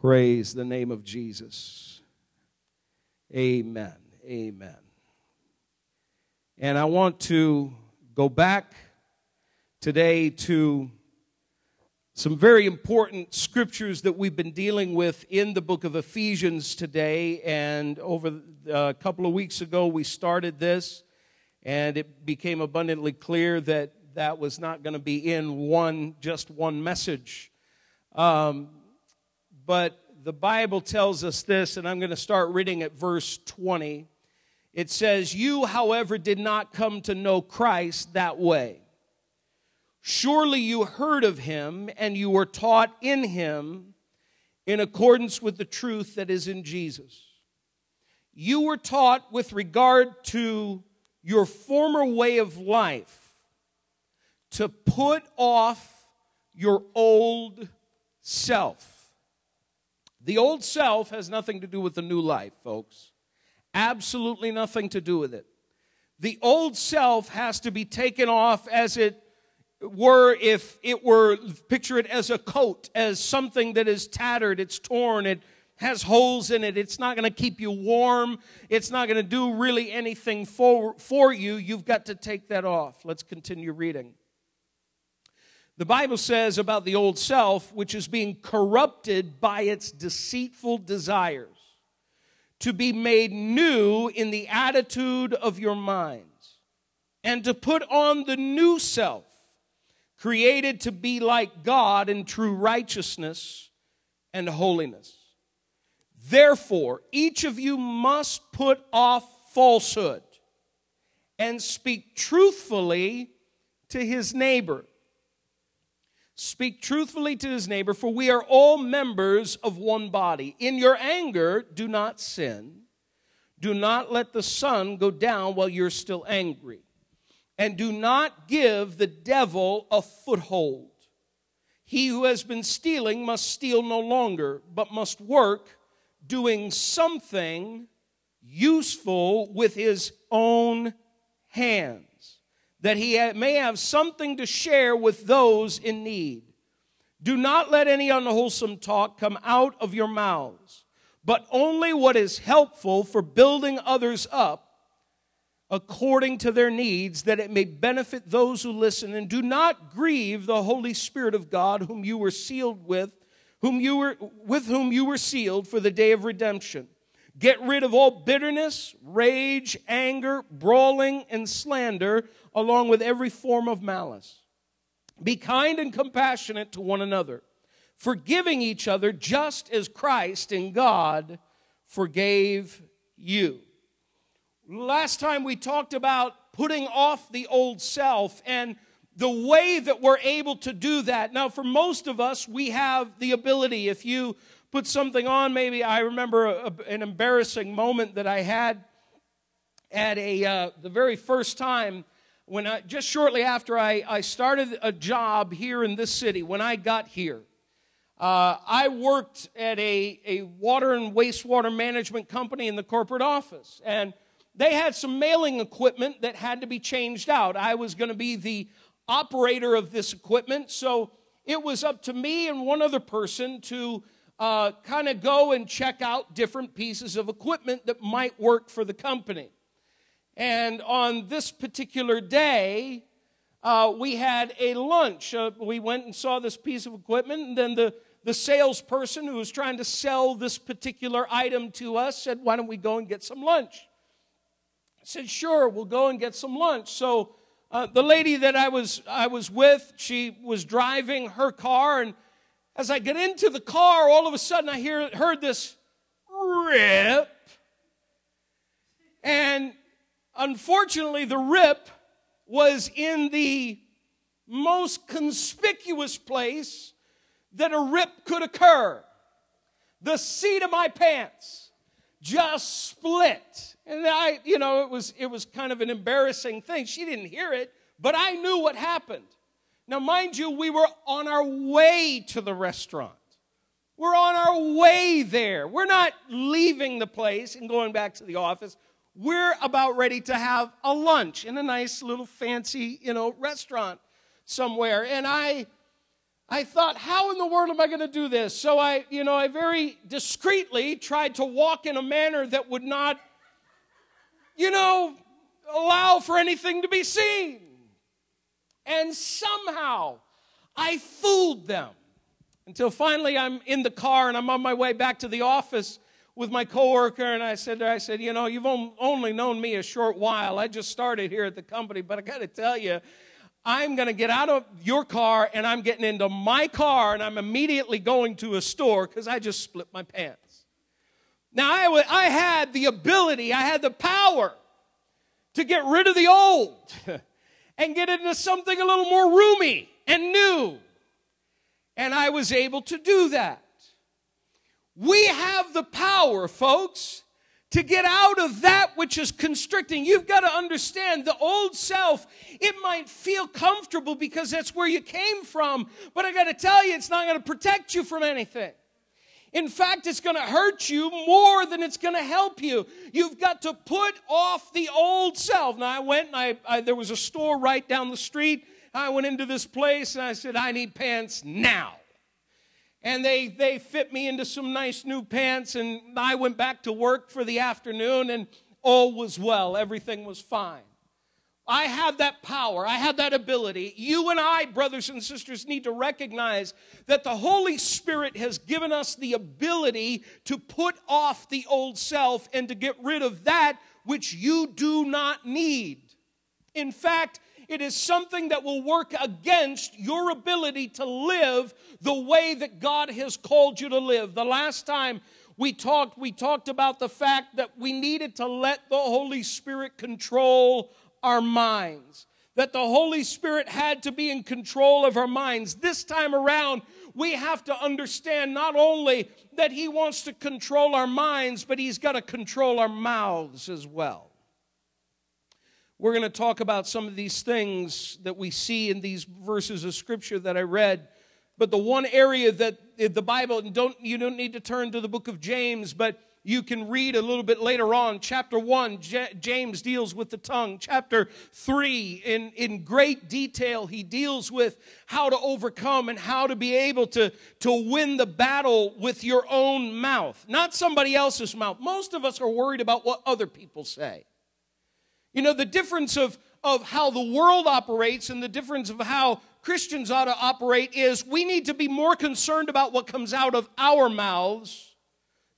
Praise the name of Jesus. Amen. Amen. And I want to go back today to some very important scriptures that we've been dealing with in the book of Ephesians today. And over a couple of weeks ago, we started this, and it became abundantly clear that that was not going to be in one, just one message. Um, but the Bible tells us this, and I'm going to start reading at verse 20. It says, You, however, did not come to know Christ that way. Surely you heard of him, and you were taught in him in accordance with the truth that is in Jesus. You were taught with regard to your former way of life to put off your old self. The old self has nothing to do with the new life, folks. Absolutely nothing to do with it. The old self has to be taken off as it were if it were, picture it as a coat, as something that is tattered, it's torn, it has holes in it, it's not going to keep you warm, it's not going to do really anything for, for you. You've got to take that off. Let's continue reading. The Bible says about the old self, which is being corrupted by its deceitful desires, to be made new in the attitude of your minds, and to put on the new self, created to be like God in true righteousness and holiness. Therefore, each of you must put off falsehood and speak truthfully to his neighbor Speak truthfully to his neighbor, for we are all members of one body. In your anger, do not sin. Do not let the sun go down while you're still angry. And do not give the devil a foothold. He who has been stealing must steal no longer, but must work doing something useful with his own hands that he may have something to share with those in need. Do not let any unwholesome talk come out of your mouths, but only what is helpful for building others up according to their needs, that it may benefit those who listen. And do not grieve the Holy Spirit of God, whom you were sealed with, whom you were with whom you were sealed for the day of redemption. Get rid of all bitterness, rage, anger, brawling, and slander along with every form of malice. Be kind and compassionate to one another, forgiving each other just as Christ in God forgave you. Last time we talked about putting off the old self and the way that we're able to do that. Now, for most of us, we have the ability. If you put something on, maybe I remember a, an embarrassing moment that I had at a uh, the very first time when I, just shortly after I, I started a job here in this city, when I got here, uh, I worked at a, a water and wastewater management company in the corporate office. And they had some mailing equipment that had to be changed out. I was going to be the operator of this equipment. So it was up to me and one other person to uh, kind of go and check out different pieces of equipment that might work for the company. And on this particular day, uh, we had a lunch. Uh, we went and saw this piece of equipment, and then the, the salesperson who was trying to sell this particular item to us said, Why don't we go and get some lunch? I said, Sure, we'll go and get some lunch. So uh, the lady that I was, I was with, she was driving her car, and as I get into the car, all of a sudden I hear, heard this rip. And Unfortunately, the rip was in the most conspicuous place that a rip could occur. The seat of my pants just split. And I, you know, it was it was kind of an embarrassing thing. She didn't hear it, but I knew what happened. Now, mind you, we were on our way to the restaurant. We're on our way there. We're not leaving the place and going back to the office we're about ready to have a lunch in a nice little fancy, you know, restaurant somewhere. And I, I thought, how in the world am I going to do this? So I, you know, I very discreetly tried to walk in a manner that would not, you know, allow for anything to be seen. And somehow I fooled them until finally I'm in the car and I'm on my way back to the office with my coworker and I said I said, you know, you've only known me a short while. I just started here at the company, but I got to tell you, I'm going to get out of your car and I'm getting into my car and I'm immediately going to a store because I just split my pants. Now, I, w- I had the ability, I had the power to get rid of the old and get into something a little more roomy and new. And I was able to do that. We have the power, folks, to get out of that which is constricting. You've got to understand the old self, it might feel comfortable because that's where you came from, but I got to tell you, it's not going to protect you from anything. In fact, it's going to hurt you more than it's going to help you. You've got to put off the old self. Now, I went and I, I, there was a store right down the street. I went into this place and I said, I need pants now and they they fit me into some nice new pants and i went back to work for the afternoon and all was well everything was fine i have that power. I have that ability. You and i brothers and sisters need to recognize that the holy spirit has given us the ability to put off the old self and to get rid of that which you do not need. In fact it is something that will work against your ability to live the way that God has called you to live. The last time we talked, we talked about the fact that we needed to let the Holy Spirit control our minds. That the Holy Spirit had to be in control of our minds. This time around, we have to understand not only that He wants to control our minds, but He's got to control our mouths as well. We're going to talk about some of these things that we see in these verses of scripture that I read. But the one area that the Bible, don't, you don't need to turn to the book of James, but you can read a little bit later on. Chapter 1, J- James deals with the tongue. Chapter 3, in, in great detail, he deals with how to overcome and how to be able to, to win the battle with your own mouth, not somebody else's mouth. Most of us are worried about what other people say. You know, the difference of, of how the world operates and the difference of how Christians ought to operate is we need to be more concerned about what comes out of our mouths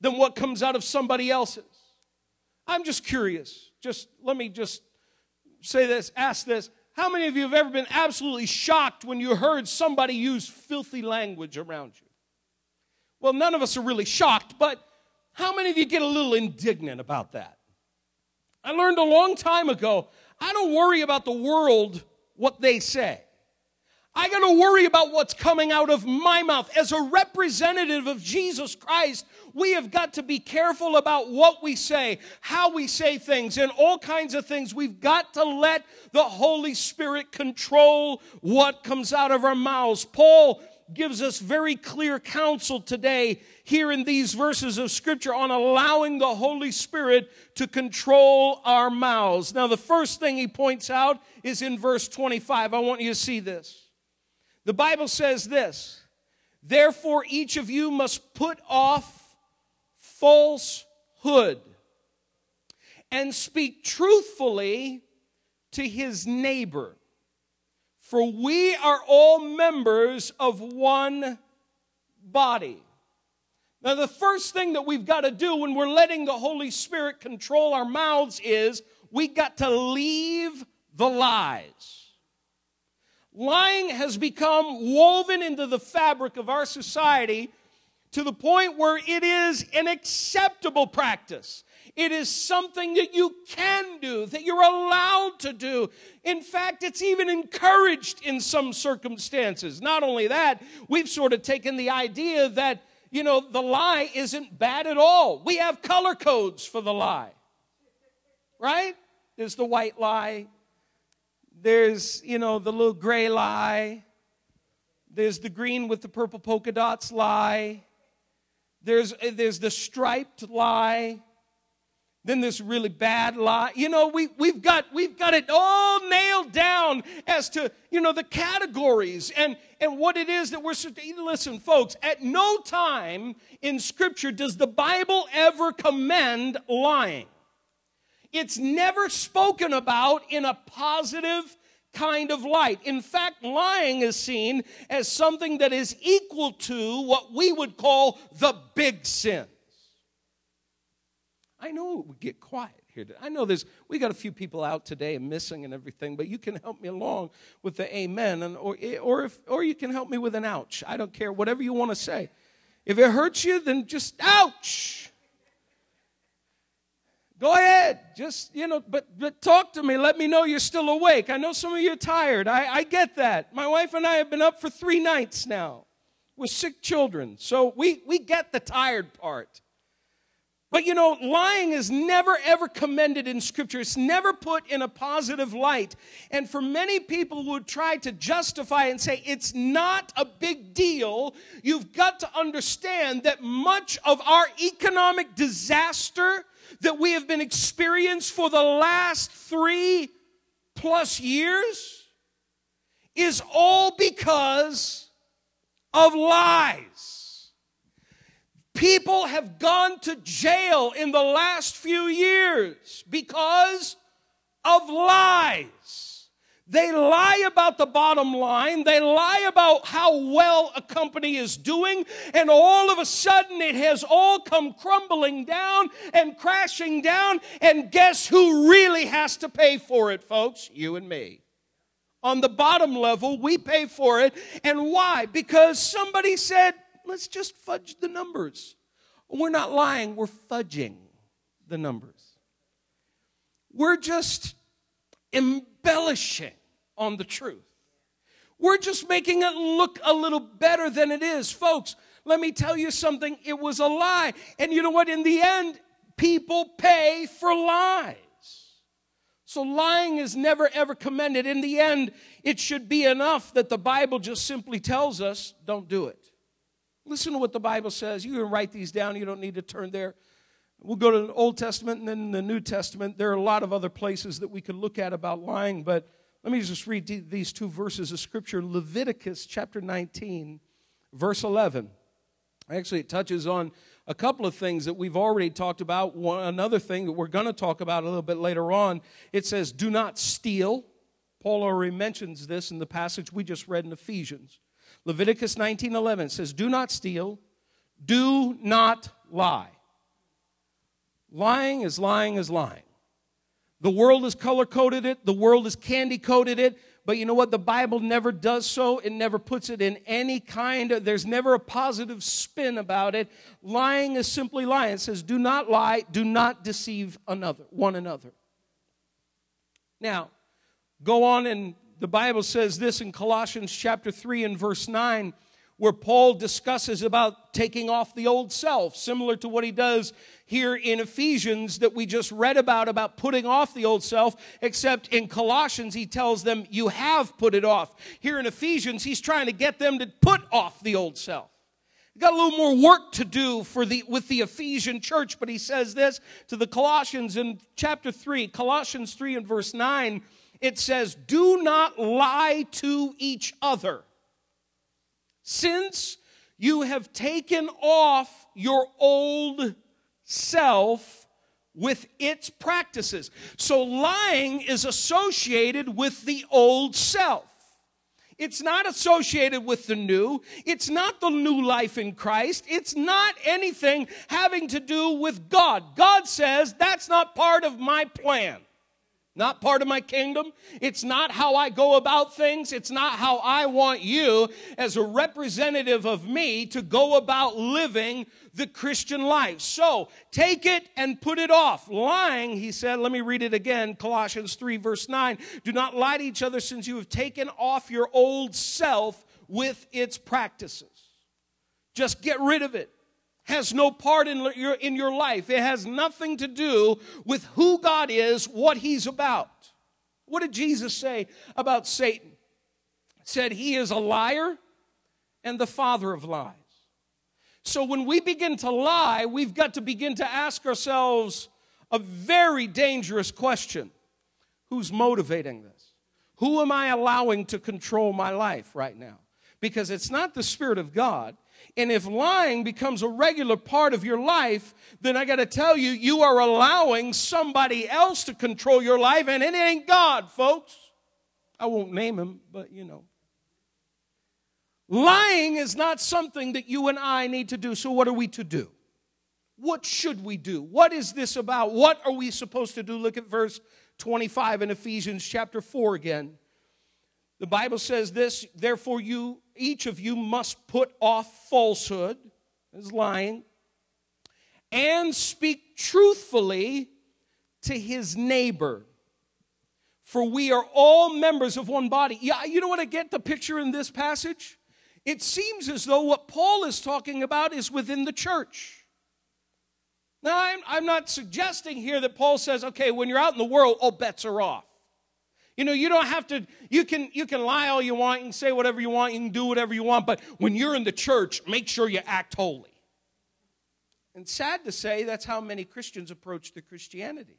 than what comes out of somebody else's. I'm just curious. Just let me just say this, ask this. How many of you have ever been absolutely shocked when you heard somebody use filthy language around you? Well, none of us are really shocked, but how many of you get a little indignant about that? I learned a long time ago I don't worry about the world, what they say. I got to worry about what's coming out of my mouth. As a representative of Jesus Christ, we have got to be careful about what we say, how we say things, and all kinds of things. We've got to let the Holy Spirit control what comes out of our mouths. Paul gives us very clear counsel today here in these verses of Scripture on allowing the Holy Spirit to control our mouths. Now, the first thing he points out is in verse 25. I want you to see this. The Bible says this Therefore, each of you must put off falsehood and speak truthfully to his neighbor. For we are all members of one body. Now, the first thing that we've got to do when we're letting the Holy Spirit control our mouths is we got to leave the lies. Lying has become woven into the fabric of our society to the point where it is an acceptable practice. It is something that you can do, that you're allowed to do. In fact, it's even encouraged in some circumstances. Not only that, we've sort of taken the idea that you know, the lie isn't bad at all. We have color codes for the lie, right? There's the white lie, there's, you know, the little gray lie, there's the green with the purple polka dots lie, there's, there's the striped lie. then this really bad lie. You know, we, we've, got, we've got it all nailed down as to, you know, the categories and, and what it is that we're, listen, folks, at no time in Scripture does the Bible ever commend lying. It's never spoken about in a positive kind of light. In fact, lying is seen as something that is equal to what we would call the big sins. I know it would get quiet here. I know there's we got a few people out today and missing and everything, but you can help me along with the amen and or or if or you can help me with an ouch. I don't care whatever you want to say. If it hurts you, then just ouch. Go ahead. Just, you know, but, but talk to me. Let me know you're still awake. I know some of you are tired. I, I get that. My wife and I have been up for three nights now with sick children. So we, we get the tired part. But you know, lying is never ever commended in Scripture. It's never put in a positive light. And for many people who would try to justify and say it's not a big deal, you've got to understand that much of our economic disaster that we have been experienced for the last three plus years is all because of lies. People have gone to jail in the last few years because of lies. They lie about the bottom line. They lie about how well a company is doing. And all of a sudden, it has all come crumbling down and crashing down. And guess who really has to pay for it, folks? You and me. On the bottom level, we pay for it. And why? Because somebody said, let's just fudge the numbers. We're not lying, we're fudging the numbers. We're just embellishing on the truth. We're just making it look a little better than it is. Folks, let me tell you something. It was a lie. And you know what? In the end, people pay for lies. So lying is never ever commended. In the end, it should be enough that the Bible just simply tells us don't do it. Listen to what the Bible says. You can write these down, you don't need to turn there. We'll go to the Old Testament and then the New Testament. There are a lot of other places that we could look at about lying, but let me just read these two verses of Scripture Leviticus chapter 19, verse 11. Actually, it touches on a couple of things that we've already talked about. One, another thing that we're going to talk about a little bit later on. It says, Do not steal. Paul already mentions this in the passage we just read in Ephesians. Leviticus 19 11 says, Do not steal, do not lie. Lying is lying is lying. The world has color coded it, the world has candy coated it, but you know what? The Bible never does so. It never puts it in any kind of, there's never a positive spin about it. Lying is simply lying. It says, do not lie, do not deceive another, one another. Now, go on and the Bible says this in Colossians chapter 3 and verse 9 where Paul discusses about taking off the old self, similar to what he does here in Ephesians that we just read about, about putting off the old self, except in Colossians, he tells them, You have put it off. Here in Ephesians, he's trying to get them to put off the old self. Got a little more work to do for the, with the Ephesian church, but he says this to the Colossians in chapter 3, Colossians 3 and verse 9. It says, Do not lie to each other since you have taken off your old self with its practices. So lying is associated with the old self. It's not associated with the new. It's not the new life in Christ. It's not anything having to do with God. God says that's not part of my plan not part of my kingdom. It's not how I go about things. It's not how I want you, as a representative of me, to go about living the Christian life. So take it and put it off. Lying, he said, let me read it again Colossians 3, verse 9. Do not lie to each other since you have taken off your old self with its practices. Just get rid of it has no part in your, in your life. It has nothing to do with who God is, what He's about. What did Jesus say about Satan? Said he is a liar and the father of lies. So when we begin to lie, we've got to begin to ask ourselves A very dangerous question. Who's motivating this? Who am I allowing to control my life right now? Because it's not the Spirit of God. And if lying becomes a regular part of your life, then I got to tell you, you are allowing somebody else to control your life, and it ain't God, folks. I won't name him, but you know. Lying is not something that you and I need to do. So, what are we to do? What should we do? What is this about? What are we supposed to do? Look at verse 25 in Ephesians chapter 4 again. The Bible says this, therefore you each of you must put off falsehood, is lying, and speak truthfully to his neighbor. For we are all members of one body. Yeah, you know what I get the picture in this passage? It seems as though what Paul is talking about is within the church. Now, I'm, I'm not suggesting here that Paul says, okay, when you're out in the world, all bets are off. You know, you don't have to, you can, you can lie all you want, you can say whatever you want, you can do whatever you want, but when you're in the church, make sure you act holy. And sad to say, that's how many Christians approach their Christianity.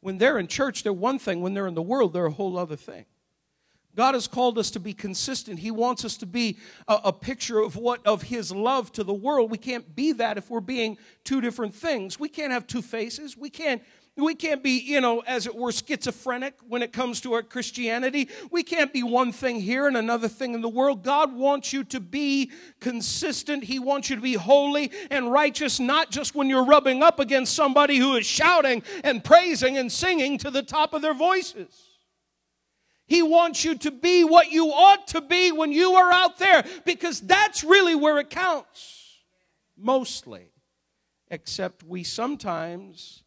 When they're in church, they're one thing. When they're in the world, they're a whole other thing. God has called us to be consistent. He wants us to be a, a, picture of what of his love to the world. We can't be that if we're being two different things. We can't have two faces. We can't we can't be, you know, as it were, schizophrenic when it comes to our Christianity. We can't be one thing here and another thing in the world. God wants you to be consistent. He wants you to be holy and righteous, not just when you're rubbing up against somebody who is shouting and praising and singing to the top of their voices. He wants you to be what you ought to be when you are out there because that's really where it counts. Mostly. Except we sometimes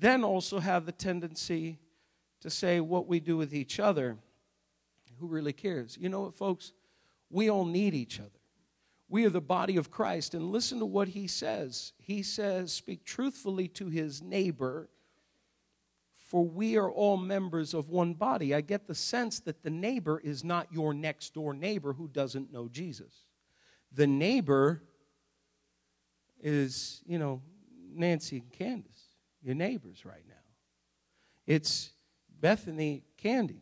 then also have the tendency to say what we do with each other. Who really cares? You know what, folks? We all need each other. We are the body of Christ. And listen to what he says. He says, Speak truthfully to his neighbor, for we are all members of one body. I get the sense that the neighbor is not your next door neighbor who doesn't know Jesus. The neighbor is, you know, Nancy and Candace your neighbors right now. It's Bethany Candies.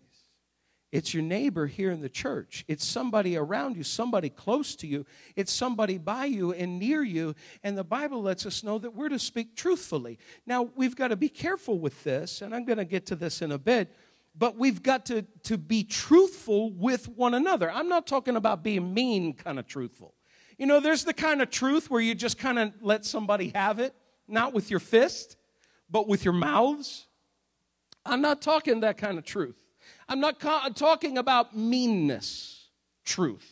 It's your neighbor here in the church. It's somebody around you, somebody close to you. It's somebody by you and near you. And the Bible lets us know that we're to speak truthfully. Now, we've got to be careful with this, and I'm going to get to this in a bit, but we've got to, to be truthful with one another. I'm not talking about being mean kind of truthful. You know, there's the kind of truth where you just kind of let somebody have it, not with your fist but with your mouths. I'm not talking that kind of truth. I'm not co- talking about meanness, truth.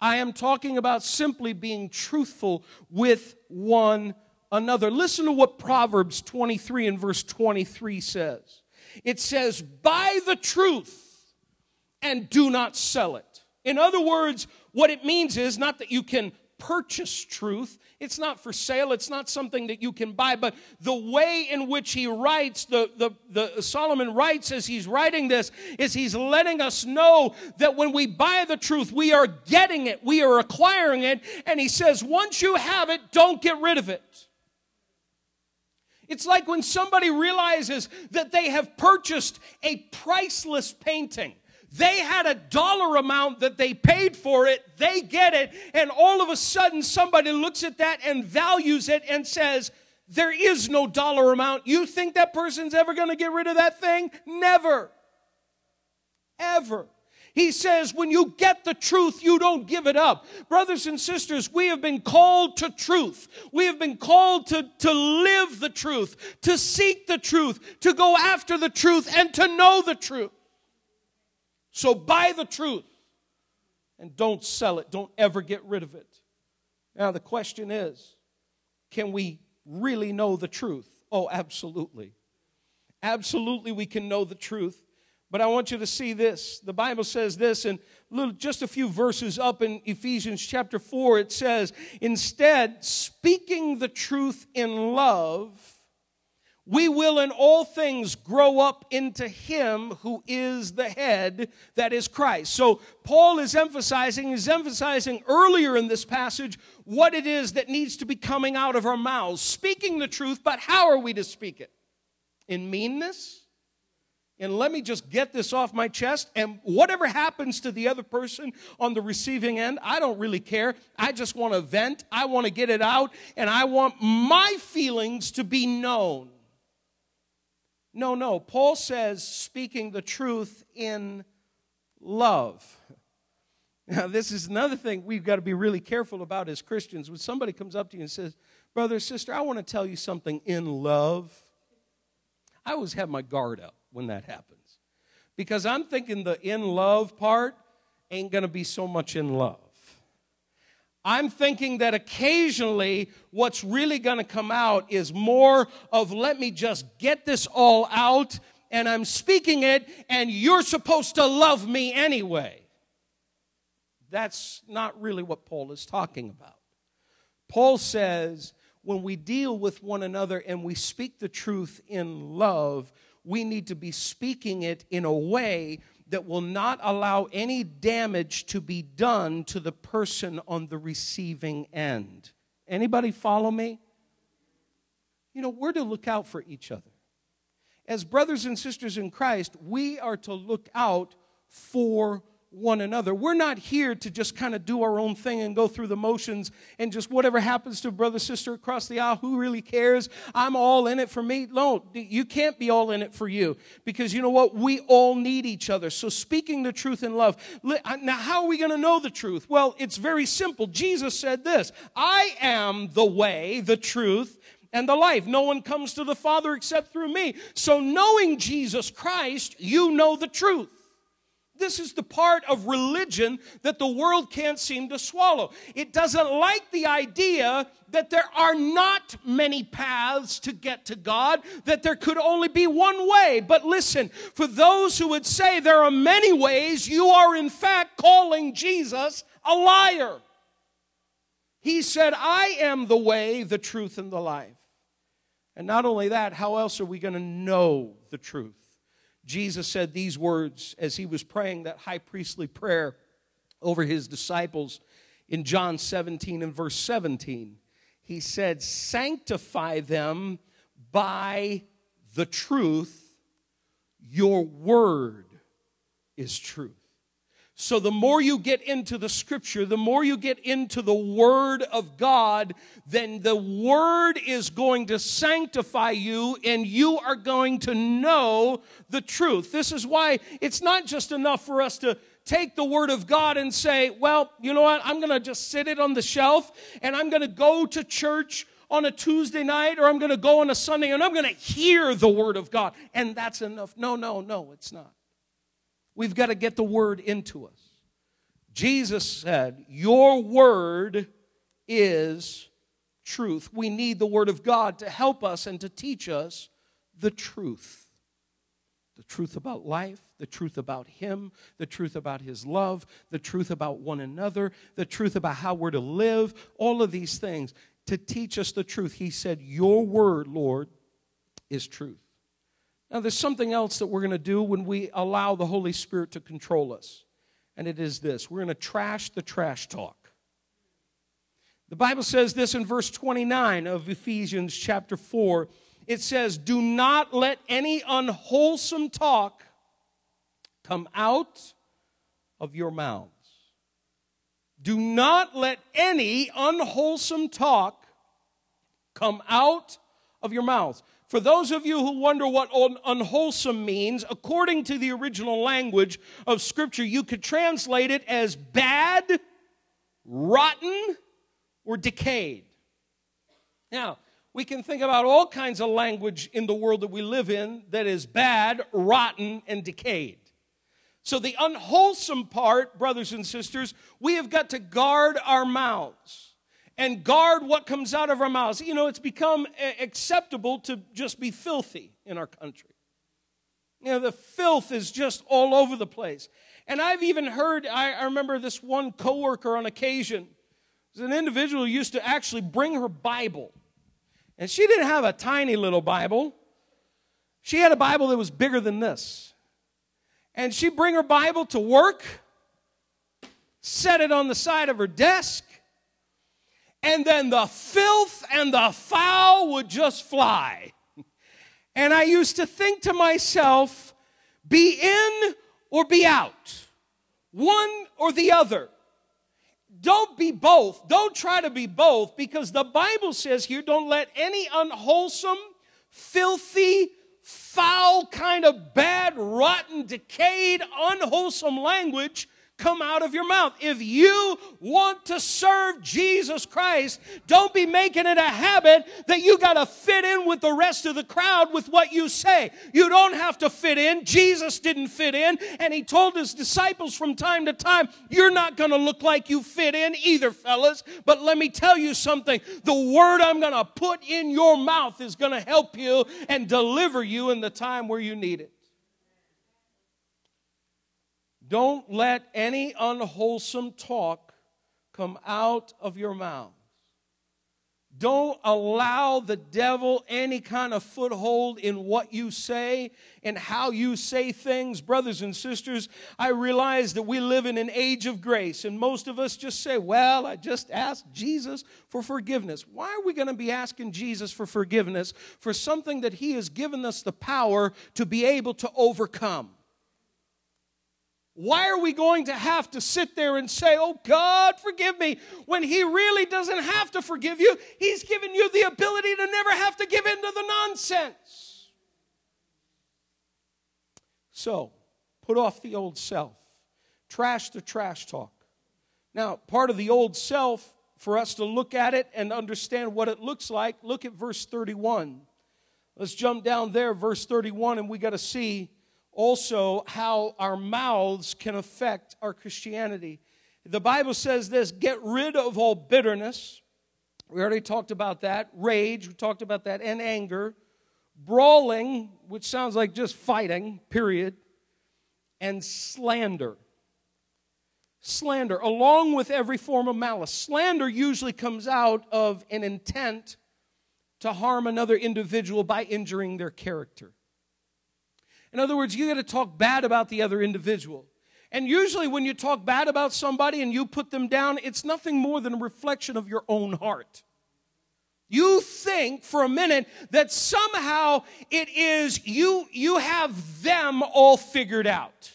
I am talking about simply being truthful with one another. Listen to what Proverbs 23 and verse 23 says. It says, Buy the truth and do not sell it. In other words, what it means is not that you can purchase truth. It's not for sale. It's not something that you can buy. But the way in which he writes, the, the, the Solomon writes as he's writing this, is he's letting us know that when we buy the truth, we are getting it, we are acquiring it. And he says, once you have it, don't get rid of it. It's like when somebody realizes that they have purchased a priceless painting. They had a dollar amount that they paid for it, they get it, and all of a sudden somebody looks at that and values it and says, There is no dollar amount. You think that person's ever going to get rid of that thing? Never. Ever. He says, when you get the truth, you don't give it up. Brothers and sisters, we have been called to truth. We have been called to, to live the truth, to seek the truth, to go after the truth, and to know the truth. So buy the truth and don't sell it. Don't ever get rid of it. Now, the question is can we really know the truth? Oh, absolutely. Absolutely, we can know the truth. But I want you to see this. The Bible says this, and just a few verses up in Ephesians chapter 4, it says, Instead, speaking the truth in love, we will in all things grow up into him who is the head, that is Christ. So Paul is emphasizing, he's emphasizing earlier in this passage what it is that needs to be coming out of our mouths. Speaking the truth, but how are we to speak it? in meanness, and let me just get this off my chest. And whatever happens to the other person on the receiving end, I don't really care. I just want to vent, I want to get it out, and I want my feelings to be known. No, no. Paul says speaking the truth in love. Now, this is another thing we've got to be really careful about as Christians. When somebody comes up to you and says, Brother, sister, I want to tell you something in love, I always have my guard up when that happens. Because I'm thinking the in love part ain't going to be so much in love. I'm thinking that occasionally what's really going to come out is more of let me just get this all out and I'm speaking it and you're supposed to love me anyway. That's not really what Paul is talking about. Paul says when we deal with one another and we speak the truth in love, we need to be speaking it in a way that will not allow any damage to be done to the person on the receiving end. Anybody follow me? You know, we're to look out for each other. As brothers and sisters in Christ, we are to look out for one another. We're not here to just kind of do our own thing and go through the motions and just whatever happens to a brother, sister across the aisle, who really cares? I'm all in it for me. No, you can't be all in it for you because you know what? We all need each other. So speaking the truth in love. Now, how are we going to know the truth? Well, it's very simple. Jesus said this I am the way, the truth, and the life. No one comes to the Father except through me. So knowing Jesus Christ, you know the truth. This is the part of religion that the world can't seem to swallow. It doesn't like the idea that there are not many paths to get to God, that there could only be one way. But listen, for those who would say there are many ways, you are in fact calling Jesus a liar. He said, I am the way, the truth, and the life. And not only that, how else are we going to know the truth? Jesus said these words as he was praying that high priestly prayer over his disciples in John 17 and verse 17. He said, Sanctify them by the truth, your word is truth. So, the more you get into the scripture, the more you get into the word of God, then the word is going to sanctify you and you are going to know the truth. This is why it's not just enough for us to take the word of God and say, well, you know what? I'm going to just sit it on the shelf and I'm going to go to church on a Tuesday night or I'm going to go on a Sunday and I'm going to hear the word of God. And that's enough. No, no, no, it's not. We've got to get the word into us. Jesus said, Your word is truth. We need the word of God to help us and to teach us the truth. The truth about life, the truth about Him, the truth about His love, the truth about one another, the truth about how we're to live, all of these things to teach us the truth. He said, Your word, Lord, is truth. Now, there's something else that we're going to do when we allow the Holy Spirit to control us, and it is this we're going to trash the trash talk. The Bible says this in verse 29 of Ephesians chapter 4. It says, Do not let any unwholesome talk come out of your mouths. Do not let any unwholesome talk come out of your mouths. For those of you who wonder what unwholesome means, according to the original language of Scripture, you could translate it as bad, rotten, or decayed. Now, we can think about all kinds of language in the world that we live in that is bad, rotten, and decayed. So, the unwholesome part, brothers and sisters, we have got to guard our mouths and guard what comes out of our mouths. You know, it's become acceptable to just be filthy in our country. You know, the filth is just all over the place. And I've even heard, I, I remember this one coworker on occasion, an individual who used to actually bring her Bible. And she didn't have a tiny little Bible. She had a Bible that was bigger than this. And she'd bring her Bible to work, set it on the side of her desk, and then the filth and the foul would just fly. And I used to think to myself, be in or be out, one or the other. Don't be both. Don't try to be both because the Bible says here don't let any unwholesome, filthy, foul, kind of bad, rotten, decayed, unwholesome language come out of your mouth. If you want to serve Jesus Christ, don't be making it a habit that you got to fit in with the rest of the crowd with what you say. You don't have to fit in. Jesus didn't fit in, and he told his disciples from time to time, You're not going to look like you fit in either, fellas. But let me tell you something the word I'm going to put in your mouth is going to help you and deliver you in the time where you need it. Don't let any unwholesome talk come out of your mouth. Don't allow the devil any kind of foothold in what you say and how you say things. Brothers and sisters, I realize that we live in an age of grace, and most of us just say, Well, I just asked Jesus for forgiveness. Why are we going to be asking Jesus for forgiveness for something that he has given us the power to be able to overcome? Why are we going to have to sit there and say, Oh God, forgive me, when He really doesn't have to forgive you? He's given you the ability to never have to give in to the nonsense. So, put off the old self, trash the trash talk. Now, part of the old self, for us to look at it and understand what it looks like, look at verse 31. Let's jump down there, verse 31, and we got to see also how our mouths can affect our Christianity. The Bible says this get rid of all bitterness. We already talked about that. Rage, we talked about that, and anger. Brawling, which sounds like just fighting, period. And slander. Slander, along with every form of malice. Slander usually comes out of an intent to harm another individual by injuring their character. In other words, you got to talk bad about the other individual. And usually, when you talk bad about somebody and you put them down, it's nothing more than a reflection of your own heart. You think for a minute that somehow it is you, you have them all figured out.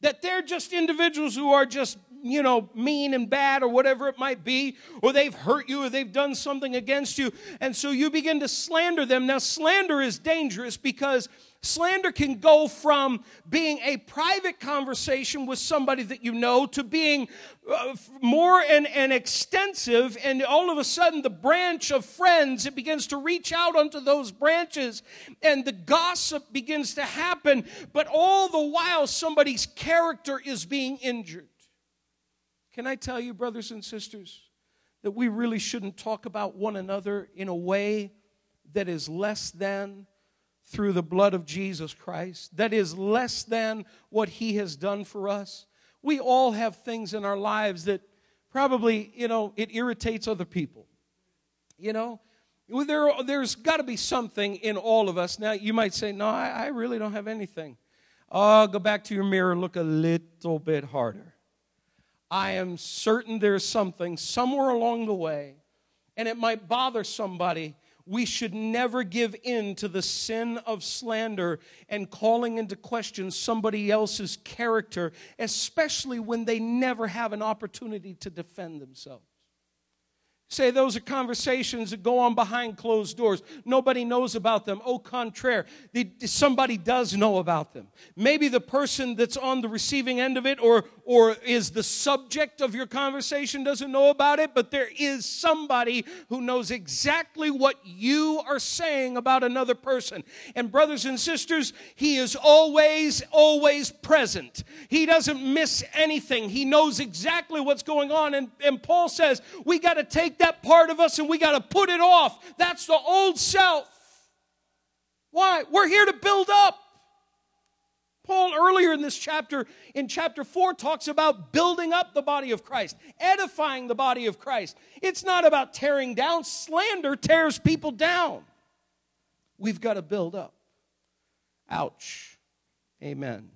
That they're just individuals who are just, you know, mean and bad or whatever it might be, or they've hurt you or they've done something against you. And so you begin to slander them. Now, slander is dangerous because Slander can go from being a private conversation with somebody that you know to being uh, more and, and extensive, and all of a sudden the branch of friends it begins to reach out onto those branches, and the gossip begins to happen. But all the while, somebody's character is being injured. Can I tell you, brothers and sisters, that we really shouldn't talk about one another in a way that is less than through the blood of Jesus Christ that is less than what He has done for us. We all have things in our lives that probably, you know, it irritates other people. You know, there, there's got to be something in all of us. Now, you might say, No, I, I really don't have anything. Oh, go back to your mirror look a little bit harder. I am certain there's something somewhere along the way, and it might bother somebody we should never give in to the sin of slander and calling into question somebody else's character, especially when they never have an opportunity to defend themselves. Say those are conversations that go on behind closed doors. Nobody knows about them. Au contraire, somebody does know about them. Maybe the person that's on the receiving end of it or, or is the subject of your conversation doesn't know about it, but there is somebody who knows exactly what you are saying about another person. And, brothers and sisters, he is always, always present. He doesn't miss anything, he knows exactly what's going on. And, and Paul says, we got to take that part of us and we got to put it off. That's the old self. Why? We're here to build up. Paul, earlier in this chapter, in chapter 4, talks about building up the body of Christ, edifying the body of Christ. It's not about tearing down. Slander tears people down. We've got to build up. Ouch. Amen.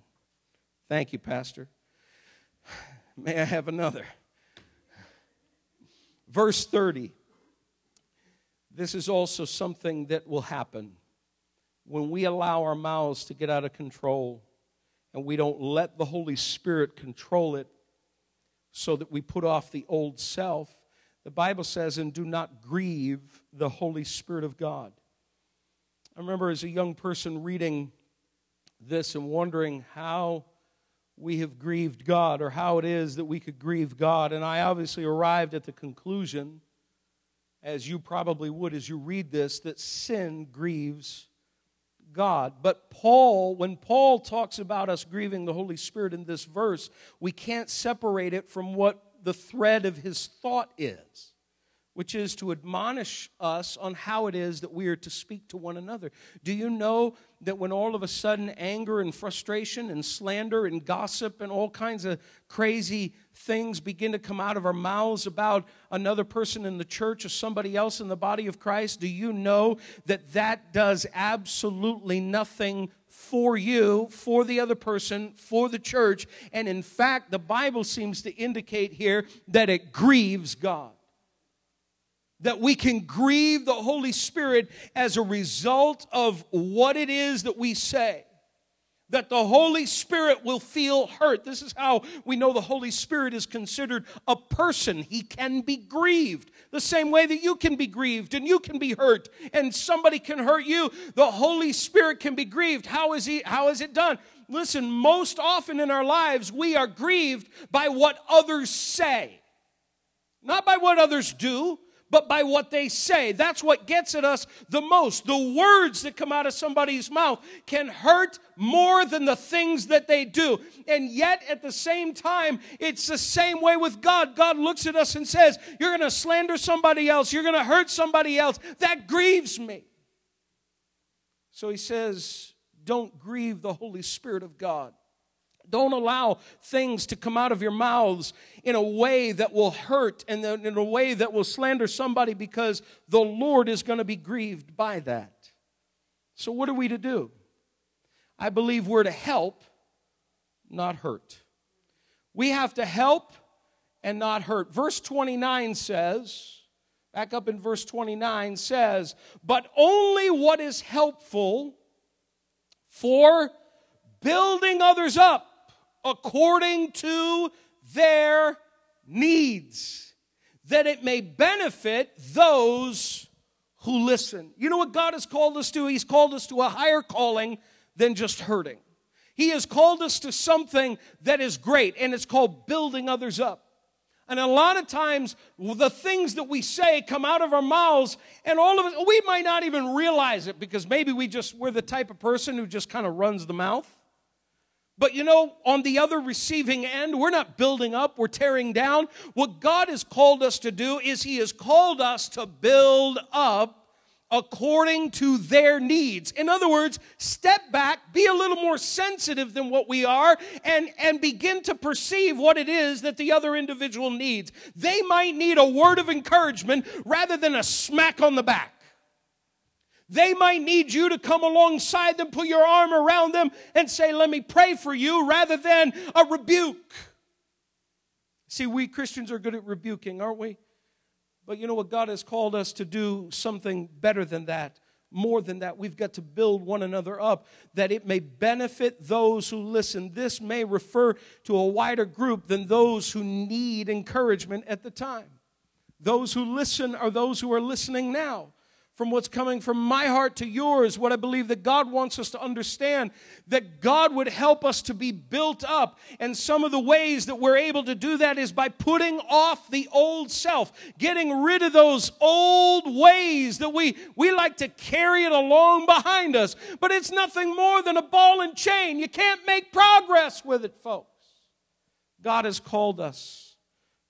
Thank you, Pastor. May I have another? Verse 30. This is also something that will happen. when we allow our mouths to get out of control and we don't let the Holy Spirit control it so that we put off the old self, the Bible says, and do not grieve the Holy Spirit of God. I remember as a young person reading this and wondering how we have grieved God or how it is that we could grieve God. And I obviously arrived at the conclusion, as you probably would as you read this, that sin grieves God. But Paul, when Paul talks about us grieving the Holy Spirit in this verse, we can't separate it from what the thread of his thought is, which is to admonish us on how it is that we are to speak to one another. Do you know that when all of a sudden anger and frustration and slander and gossip and all kinds of crazy things begin to come out of our mouths about another person in the church or somebody else in the body of Christ, do you know that that does absolutely nothing for you, for the other person, for the church? And in fact, the Bible seems to indicate here that it grieves God that we can grieve the Holy Spirit as a result of what it is that we say that the Holy Spirit will feel hurt. This is how we know the Holy Spirit is considered a person. He can be grieved the same way that you can be grieved and you can be hurt and somebody can hurt you. The Holy Spirit can be grieved. How is he how is it done? Listen, most often in our lives we are grieved by what others say. Not by what others do, but by what they say. That's what gets at us the most. The words that come out of somebody's mouth can hurt more than the things that they do. And yet, at the same time, it's the same way with God. God looks at us and says, You're going to slander somebody else, you're going to hurt somebody else. That grieves me. So he says, Don't grieve the Holy Spirit of God. Don't allow things to come out of your mouths in a way that will hurt and in a way that will slander somebody because the Lord is going to be grieved by that. So, what are we to do? I believe we're to help, not hurt. We have to help and not hurt. Verse 29 says, back up in verse 29 says, but only what is helpful for building others up according to their needs, that it may benefit those who listen. You know what God has called us to? He's called us to a higher calling than just hurting. He has called us to something that is great, and it's called building others up. And a lot of times, the things that we say come out of our mouths, and all of it, we might not even realize it because maybe we just, we're the type of person who just kind of runs the mouth. But you know, on the other receiving end, we're not building up, we're tearing down. What God has called us to do is He has called us to build up according to their needs. In other words, step back, be a little more sensitive than what we are, and, and begin to perceive what it is that the other individual needs. They might need a word of encouragement rather than a smack on the back. They might need you to come alongside them, put your arm around them, and say, Let me pray for you, rather than a rebuke. See, we Christians are good at rebuking, aren't we? But you know what? God has called us to do something better than that. More than that, we've got to build one another up that it may benefit those who listen. This may refer to a wider group than those who need encouragement at the time. Those who listen are those who are listening now from what's coming from my heart to yours, what I believe that God wants us to understand, that God would help us to be built up. And some of the ways that we're able to do that is by putting off the old self, getting rid of those old ways that we, we like to carry it along behind us. But it's nothing more than a ball and chain. You can't make progress with it, folks. God has called us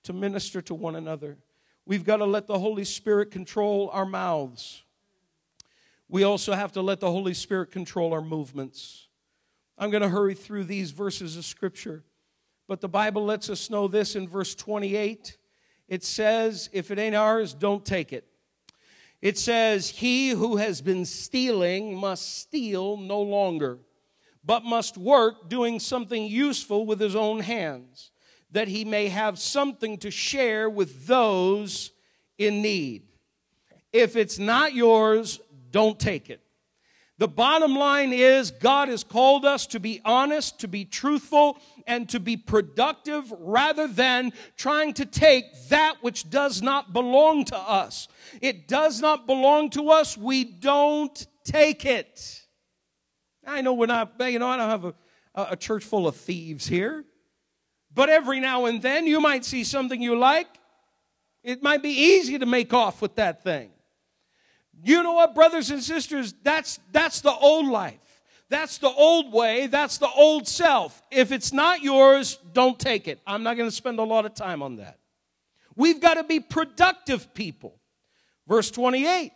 to minister to one another. We've got to let the Holy Spirit control our mouths. We also have to let the Holy Spirit control our movements. I'm going to hurry through these verses of Scripture, but the Bible lets us know this in verse 28. It says, If it ain't ours, don't take it. It says, He who has been stealing must steal no longer, but must work doing something useful with his own hands that he may have something to share with those in need. If it's not yours, don't take it. The bottom line is God has called us to be honest, to be truthful, and to be productive rather than trying to take that which does not belong to us. It does not belong to us. We don't take it. I know we're not, you know, I don't have a, a church full of thieves here. But every now and then you might see something you like. It might be easy to make off with that thing. You know what, brothers and sisters? That's, that's the old life. That's the old way. That's the old self. If it's not yours, don't take it. I'm not going to spend a lot of time on that. We've got to be productive people. Verse 28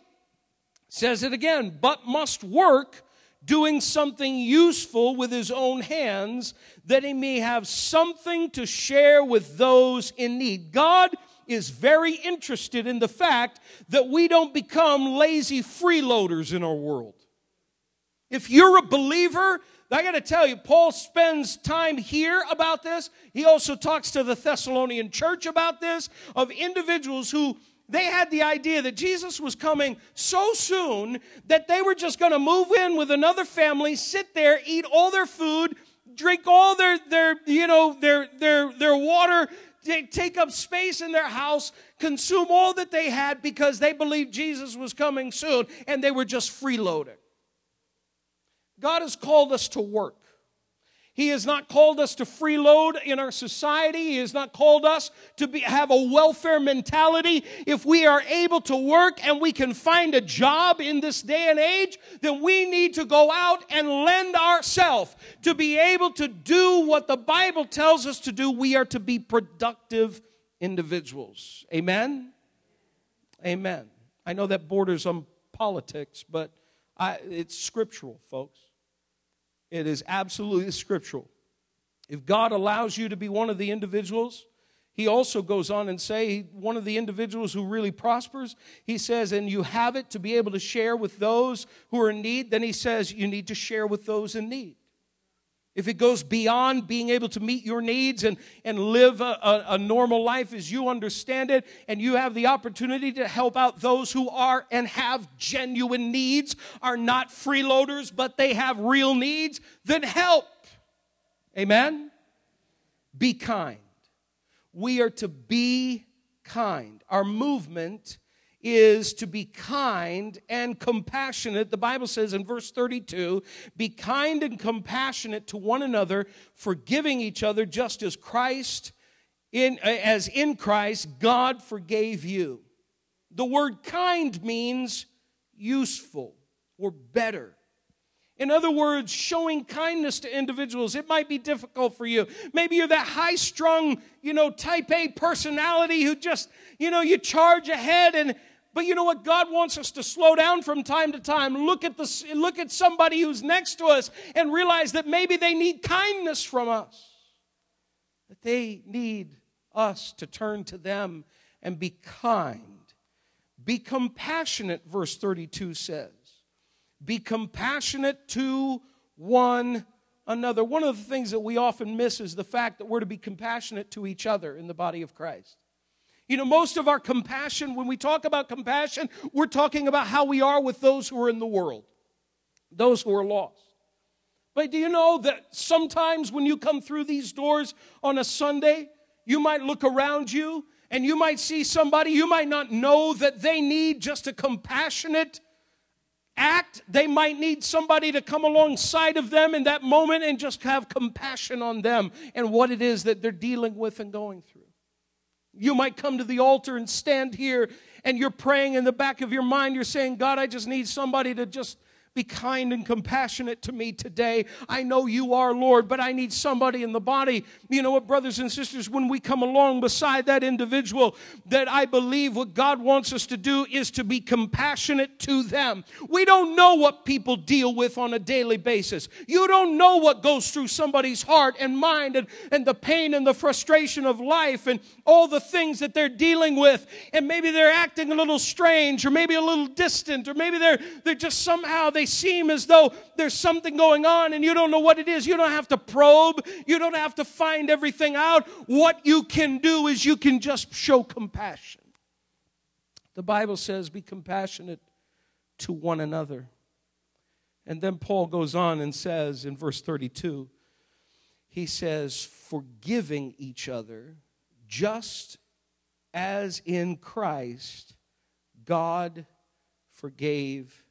says it again, but must work doing something useful with his own hands that he may have something to share with those in need. God is very interested in the fact that we don't become lazy freeloaders in our world. If you're a believer, I got to tell you, Paul spends time here about this. He also talks to the Thessalonian church about this, of individuals who they had the idea that Jesus was coming so soon that they were just going to move in with another family, sit there, eat all their food, drink all their, their you know, their, their, their water, take up space in their house, consume all that they had because they believed Jesus was coming soon and they were just freeloading. God has called us to work. He has not called us to freeload in our society. He has not called us to be, have a welfare mentality. If we are able to work and we can find a job in this day and age, then we need to go out and lend ourselves to be able to do what the Bible tells us to do. We are to be productive individuals. Amen? Amen. I know that borders on politics, but I, it's scriptural, folks. It is absolutely scriptural. If God allows you to be one of the individuals, he also goes on and say one of the individuals who really prospers, he says, and you have it to be able to share with those who are in need, then he says you need to share with those in need if it goes beyond being able to meet your needs and, and live a, a, a, normal life as you understand it, and you have the opportunity to help out those who are and have genuine needs, are not freeloaders, but they have real needs, then help. Amen? Be kind. We are to be kind. Our movement is to be kind and compassionate. The Bible says in verse 32 be kind and compassionate to one another, forgiving each other just as Christ, in, uh, as in Christ, God forgave you. The word kind means useful or better. In other words, showing kindness to individuals, it might be difficult for you. Maybe you're that high strung, you know, type A personality who just, you know, you charge ahead and, but you know what? God wants us to slow down from time to time. Look at, the, look at somebody who's next to us and realize that maybe they need kindness from us. That they need us to turn to them and be kind. Be compassionate, verse 32 says. Be compassionate to one another. One of the things that we often miss is the fact that we're to be compassionate to each other in the body of Christ. You know, most of our compassion, when we talk about compassion, we're talking about how we are with those who are in the world, those who are lost. But do you know that sometimes when you come through these doors on a Sunday, you might look around you and you might see somebody, you might not know that they need just a compassionate act. They might need somebody to come alongside of them in that moment and just have compassion on them and what it is that they're dealing with and going through. You might come to the altar and stand here and you're praying in the back of your mind. You're saying, God, I just need somebody to just be kind and compassionate to me today. I know you are, Lord, but I need somebody in the body. You know what, brothers and sisters, when we come along beside that individual, that I believe what God wants us to do is to be compassionate to them. We don't know what people deal with on a daily basis. You don't know what goes through somebody's heart and mind and, and the pain and the frustration of life and all the things that they're dealing with. And maybe they're acting a little strange or maybe a little distant or maybe they're, they're just somehow they seem as though there's something going on and you don't know what it is. You don't have to probe, you don't have to find everything out. What you can do is you can just show compassion. The Bible says, be compassionate to one another. And then Paul goes on and says in verse 32, he says, forgiving each other just as in Christ God forgave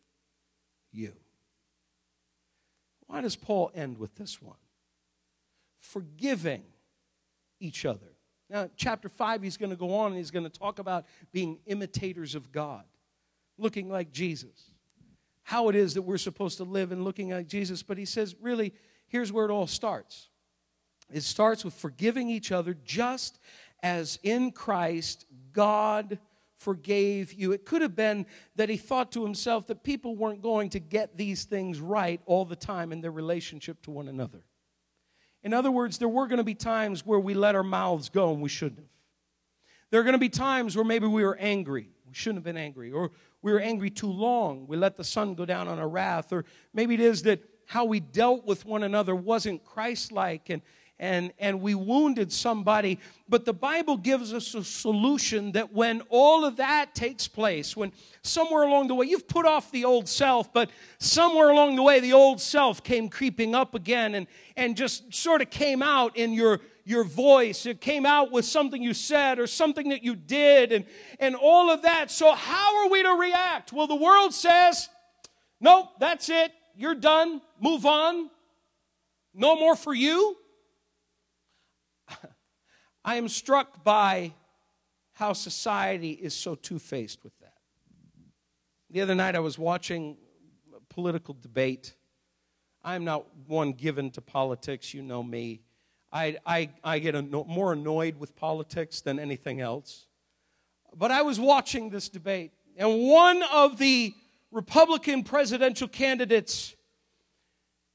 you. Why does Paul end with this one? Forgiving each other. Now, chapter 5, he's going to go on and he's going to talk about being imitators of God, looking like Jesus, how it is that we're supposed to live and looking like Jesus. But he says, really, here's where it all starts it starts with forgiving each other just as in Christ God forgave you. It could have been that he thought to himself that people weren't going to get these things right all the time in their relationship to one another. In other words, there were going to be times where we let our mouths go and we shouldn't have. There are going to be times where maybe we were angry. We shouldn't have been angry. Or we were angry too long. We let the sun go down on our wrath. Or maybe it is that how we dealt with one another wasn't Christ like. And, and, and we wounded somebody. But the Bible gives us a solution that when all of that takes place, when somewhere along the way, you've put off the old self, but somewhere along the way, the old self came creeping up again and, and just sort of came out in your, your voice. It came out with something you said or something that you did and, and all of that. So, how are we to react? Well, the world says, nope, that's it. You're done. Move on. No more for you. I am struck by how society is so two faced with that. The other night I was watching a political debate. I'm not one given to politics, you know me. I, I, I get anno- more annoyed with politics than anything else. But I was watching this debate, and one of the Republican presidential candidates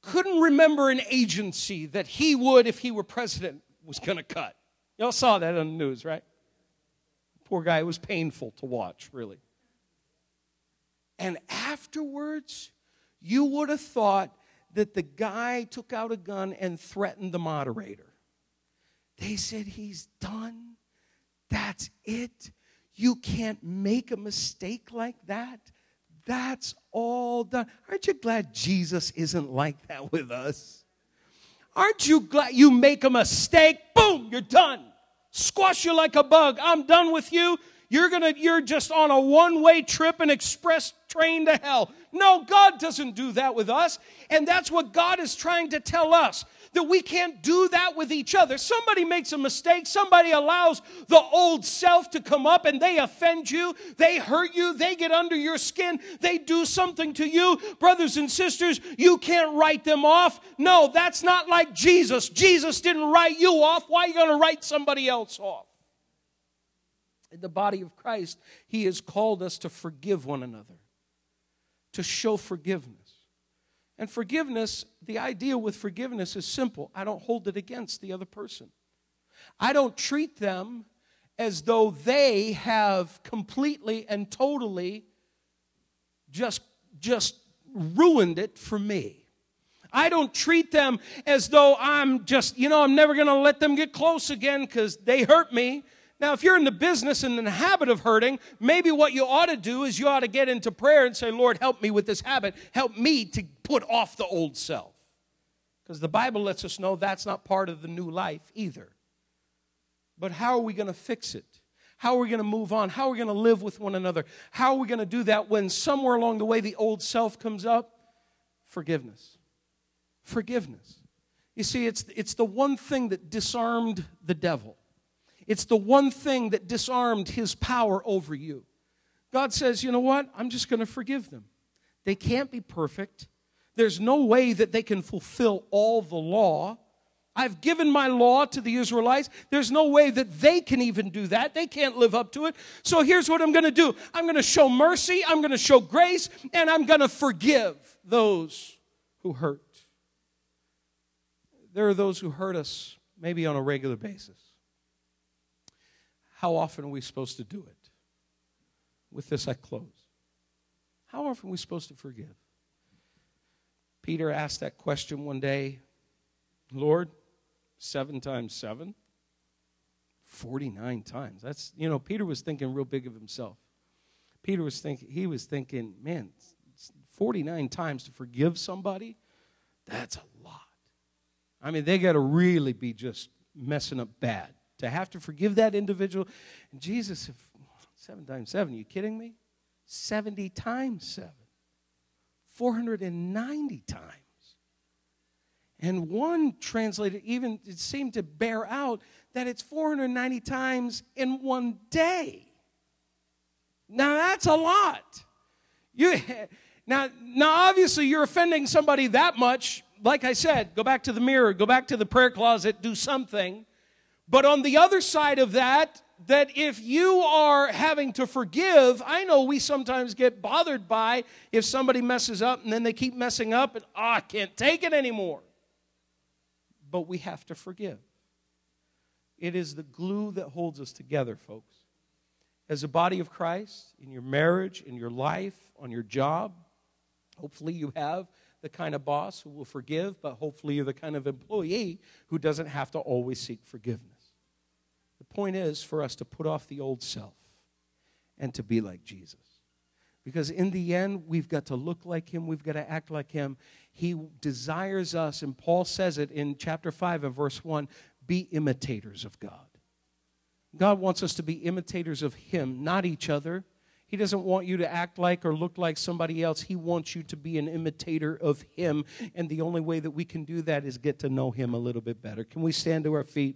couldn't remember an agency that he would, if he were president, was going to cut. Y'all saw that on the news, right? Poor guy, it was painful to watch, really. And afterwards, you would have thought that the guy took out a gun and threatened the moderator. They said, He's done. That's it. You can't make a mistake like that. That's all done. Aren't you glad Jesus isn't like that with us? Aren't you glad you make a mistake? Boom, you're done. Squash you like a bug. I'm done with you. You're gonna, you're just on a one-way trip, an express train to hell. No, God doesn't do that with us. And that's what God is trying to tell us that we can't do that with each other. Somebody makes a mistake, somebody allows the old self to come up and they offend you, they hurt you, they get under your skin, they do something to you. Brothers and sisters, you can't write them off. No, that's not like Jesus. Jesus didn't write you off. Why are you going to write somebody else off? In the body of Christ, He has called us to forgive one another, to show forgiveness. And forgiveness, the idea with forgiveness is simple I don't hold it against the other person. I don't treat them as though they have completely and totally just, just ruined it for me. I don't treat them as though I'm just, you know, I'm never going to let them get close again because they hurt me. Now, if you're in the business and in the habit of hurting, maybe what you ought to do is you ought to get into prayer and say, Lord, help me with this habit. Help me to put off the old self. Because the Bible lets us know that's not part of the new life either. But how are we going to fix it? How are we going to move on? How are we going to live with one another? How are we going to do that when somewhere along the way the old self comes up? Forgiveness. Forgiveness. You see, it's, it's the one thing that disarmed the devil. It's the one thing that disarmed his power over you. God says, you know what? I'm just going to forgive them. They can't be perfect. There's no way that they can fulfill all the law. I've given my law to the Israelites. There's no way that they can even do that. They can't live up to it. So here's what I'm going to do I'm going to show mercy, I'm going to show grace, and I'm going to forgive those who hurt. There are those who hurt us maybe on a regular basis. How often are we supposed to do it? With this, I close. How often are we supposed to forgive? Peter asked that question one day Lord, seven times seven? 49 times. That's, you know, Peter was thinking real big of himself. Peter was thinking, he was thinking, man, 49 times to forgive somebody, that's a lot. I mean, they got to really be just messing up bad to have to forgive that individual. And Jesus, seven times seven, you kidding me? 70 times seven. 490 times. And one translated even it seemed to bear out that it's 490 times in one day. Now that's a lot. You now now obviously you're offending somebody that much. Like I said, go back to the mirror, go back to the prayer closet, do something. But on the other side of that, that if you are having to forgive, I know we sometimes get bothered by if somebody messes up and then they keep messing up and, oh, I can't take it anymore. But we have to forgive. It is the glue that holds us together, folks. As a body of Christ, in your marriage, in your life, on your job, hopefully you have the kind of boss who will forgive, but hopefully you're the kind of employee who doesn't have to always seek forgiveness. Point is for us to put off the old self and to be like Jesus. Because in the end, we've got to look like him, we've got to act like him. He desires us, and Paul says it in chapter 5 and verse 1 be imitators of God. God wants us to be imitators of him, not each other. He doesn't want you to act like or look like somebody else. He wants you to be an imitator of Him. And the only way that we can do that is get to know Him a little bit better. Can we stand to our feet?